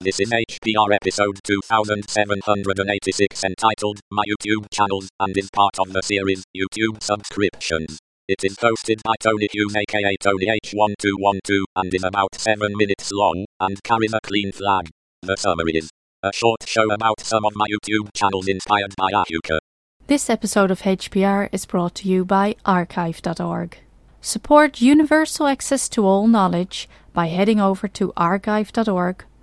This is HPR episode 2786 entitled My YouTube Channels and is part of the series YouTube Subscriptions. It is hosted by Tony Hughes aka Tony H1212 and is about 7 minutes long and carries a clean flag. The summary is a short show about some of my YouTube channels inspired by Ahuka. This episode of HPR is brought to you by archive.org. Support universal access to all knowledge by heading over to archive.org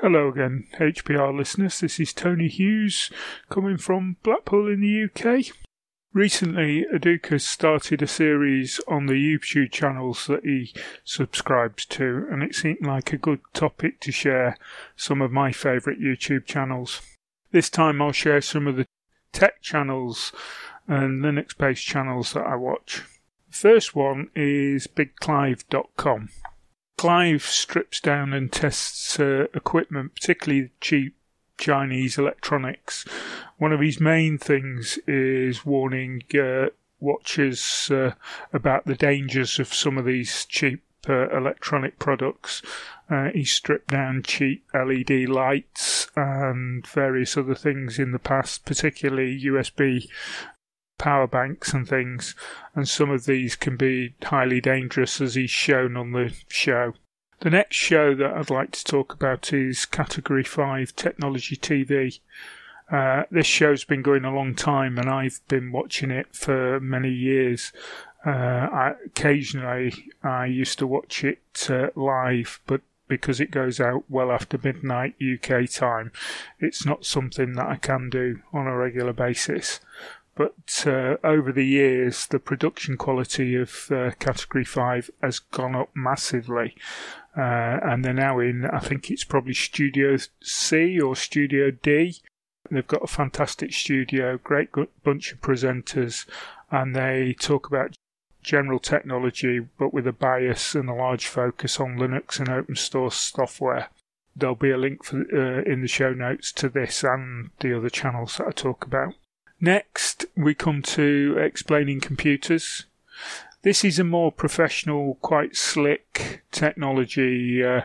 Hello again, HPR listeners. This is Tony Hughes coming from Blackpool in the UK. Recently, Ahuka started a series on the YouTube channels that he subscribes to, and it seemed like a good topic to share some of my favourite YouTube channels. This time, I'll share some of the tech channels and Linux based channels that I watch. The first one is BigClive.com. Clive strips down and tests uh, equipment, particularly cheap Chinese electronics. One of his main things is warning uh, watchers uh, about the dangers of some of these cheap uh, electronic products. Uh, he stripped down cheap LED lights and various other things in the past, particularly USB power banks and things, and some of these can be highly dangerous as he's shown on the show. The next show that I'd like to talk about is Category 5 Technology TV. Uh, this show's been going a long time and I've been watching it for many years. Uh, I, occasionally, I used to watch it uh, live, but because it goes out well after midnight UK time, it's not something that I can do on a regular basis but uh, over the years, the production quality of uh, Category 5 has gone up massively. Uh, and they're now in, I think it's probably Studio C or Studio D. They've got a fantastic studio, great bunch of presenters, and they talk about general technology, but with a bias and a large focus on Linux and open source software. There'll be a link for, uh, in the show notes to this and the other channels that I talk about. Next, we come to explaining computers. This is a more professional, quite slick technology uh,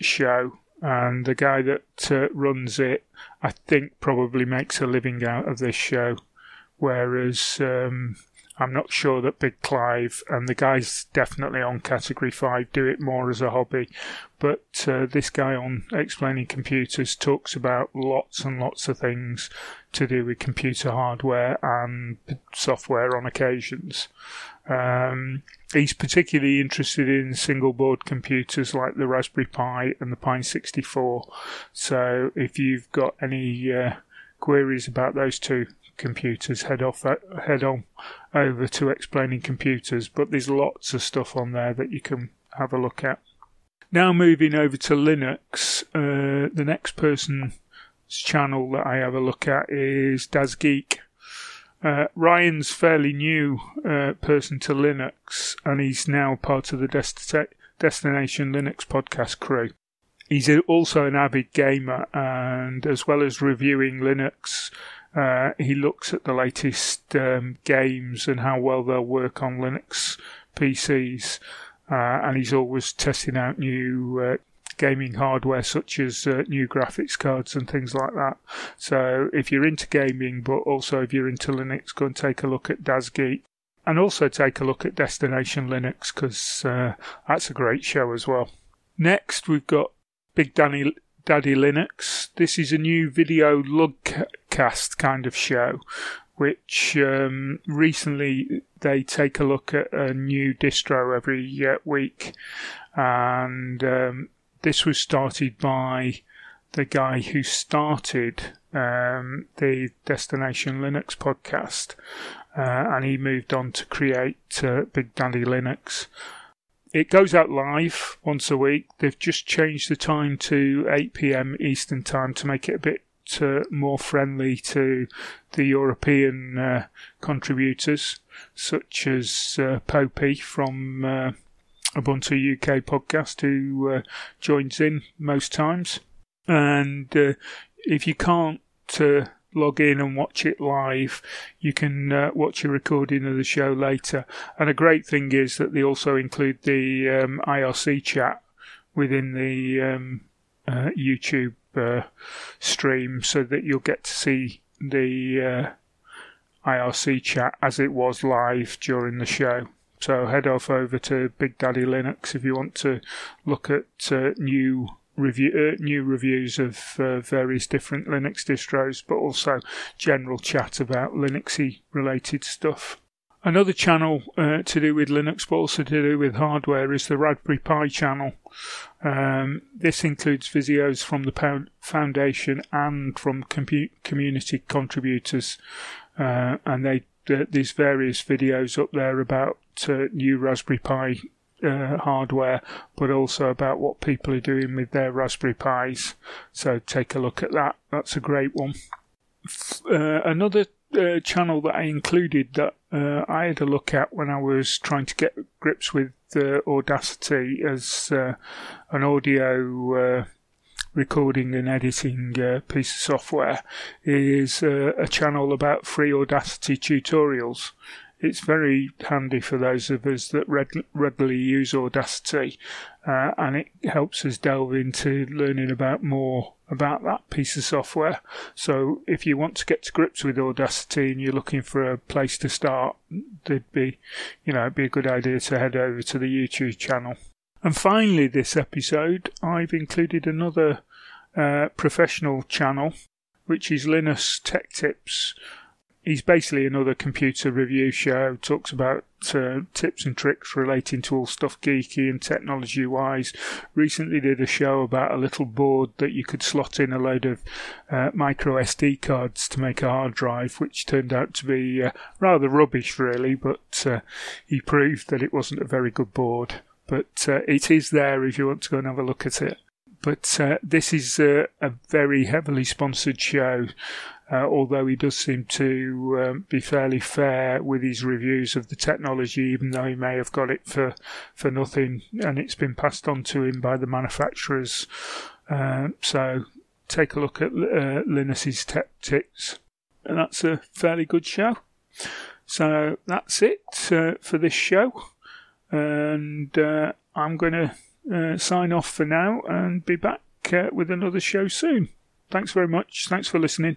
show, and the guy that uh, runs it, I think, probably makes a living out of this show. Whereas um, I'm not sure that Big Clive and the guys definitely on Category 5 do it more as a hobby. But uh, this guy on Explaining Computers talks about lots and lots of things to do with computer hardware and software on occasions. Um, he's particularly interested in single board computers like the Raspberry Pi and the Pine 64. So if you've got any uh, queries about those two computers, head off head on over to explaining computers. But there's lots of stuff on there that you can have a look at. Now moving over to Linux, uh, the next person's channel that I have a look at is DasGeek. Uh, Ryan's fairly new uh, person to Linux, and he's now part of the Dest- Destination Linux podcast crew. He's also an avid gamer, and as well as reviewing Linux uh, he looks at the latest um, games and how well they'll work on Linux PCs, uh, and he's always testing out new uh, gaming hardware such as uh, new graphics cards and things like that. So if you're into gaming, but also if you're into Linux, go and take a look at DasGeek. And also take a look at Destination Linux because uh, that's a great show as well. Next, we've got Big Danny Daddy Linux. This is a new video logcast kind of show, which um, recently they take a look at a new distro every uh, week, and um, this was started by the guy who started um, the Destination Linux podcast, uh, and he moved on to create uh, Big Daddy Linux. It goes out live once a week. They've just changed the time to 8 p.m. Eastern Time to make it a bit uh, more friendly to the European uh, contributors, such as uh, Popey from uh, Ubuntu UK podcast, who uh, joins in most times. And uh, if you can't uh, log in and watch it live, you can uh, watch a recording of the show later. And a great thing is that they also include the um, IRC chat within the um, uh, YouTube uh, stream so that you'll get to see the uh, IRC chat as it was live during the show. So head off over to Big Daddy Linux if you want to look at uh, new review uh, new reviews of uh, various different Linux distros, but also general chat about Linuxy related stuff. Another channel uh, to do with Linux, but also to do with hardware, is the Raspberry Pi channel. Um, this includes videos from the foundation and from community contributors, uh, and they there's various videos up there about uh, new Raspberry Pi uh, hardware, but also about what people are doing with their Raspberry Pis. So take a look at that. That's a great one. Uh, another uh, channel that I included that uh, I had a look at when I was trying to get grips with uh, Audacity as uh, an audio recording and editing piece of software is a channel about free Audacity tutorials it's very handy for those of us that reg- regularly use Audacity, uh, and it helps us delve into learning about more about that piece of software. So, if you want to get to grips with Audacity and you're looking for a place to start, there'd be, you know, it'd be a good idea to head over to the YouTube channel. And finally, this episode, I've included another uh, professional channel, which is Linus Tech Tips he's basically another computer review show. Talks about uh, tips and tricks relating to all stuff geeky and technology wise. Recently did a show about a little board that you could slot in a load of uh, micro SD cards to make a hard drive, which turned out to be uh, rather rubbish, really. But uh, he proved that it wasn't a very good board. But uh, it is there if you want to go and have a look at it. But uh, this is a very heavily sponsored show uh, although he does seem to um, be fairly fair with his reviews of the technology, even though he may have got it for, for nothing and it's been passed on to him by the manufacturers. Uh, so take a look at uh, Linus's Tips, and that's a fairly good show. So that's it uh, for this show, and uh, I'm going to uh, sign off for now and be back uh, with another show soon. Thanks very much. Thanks for listening.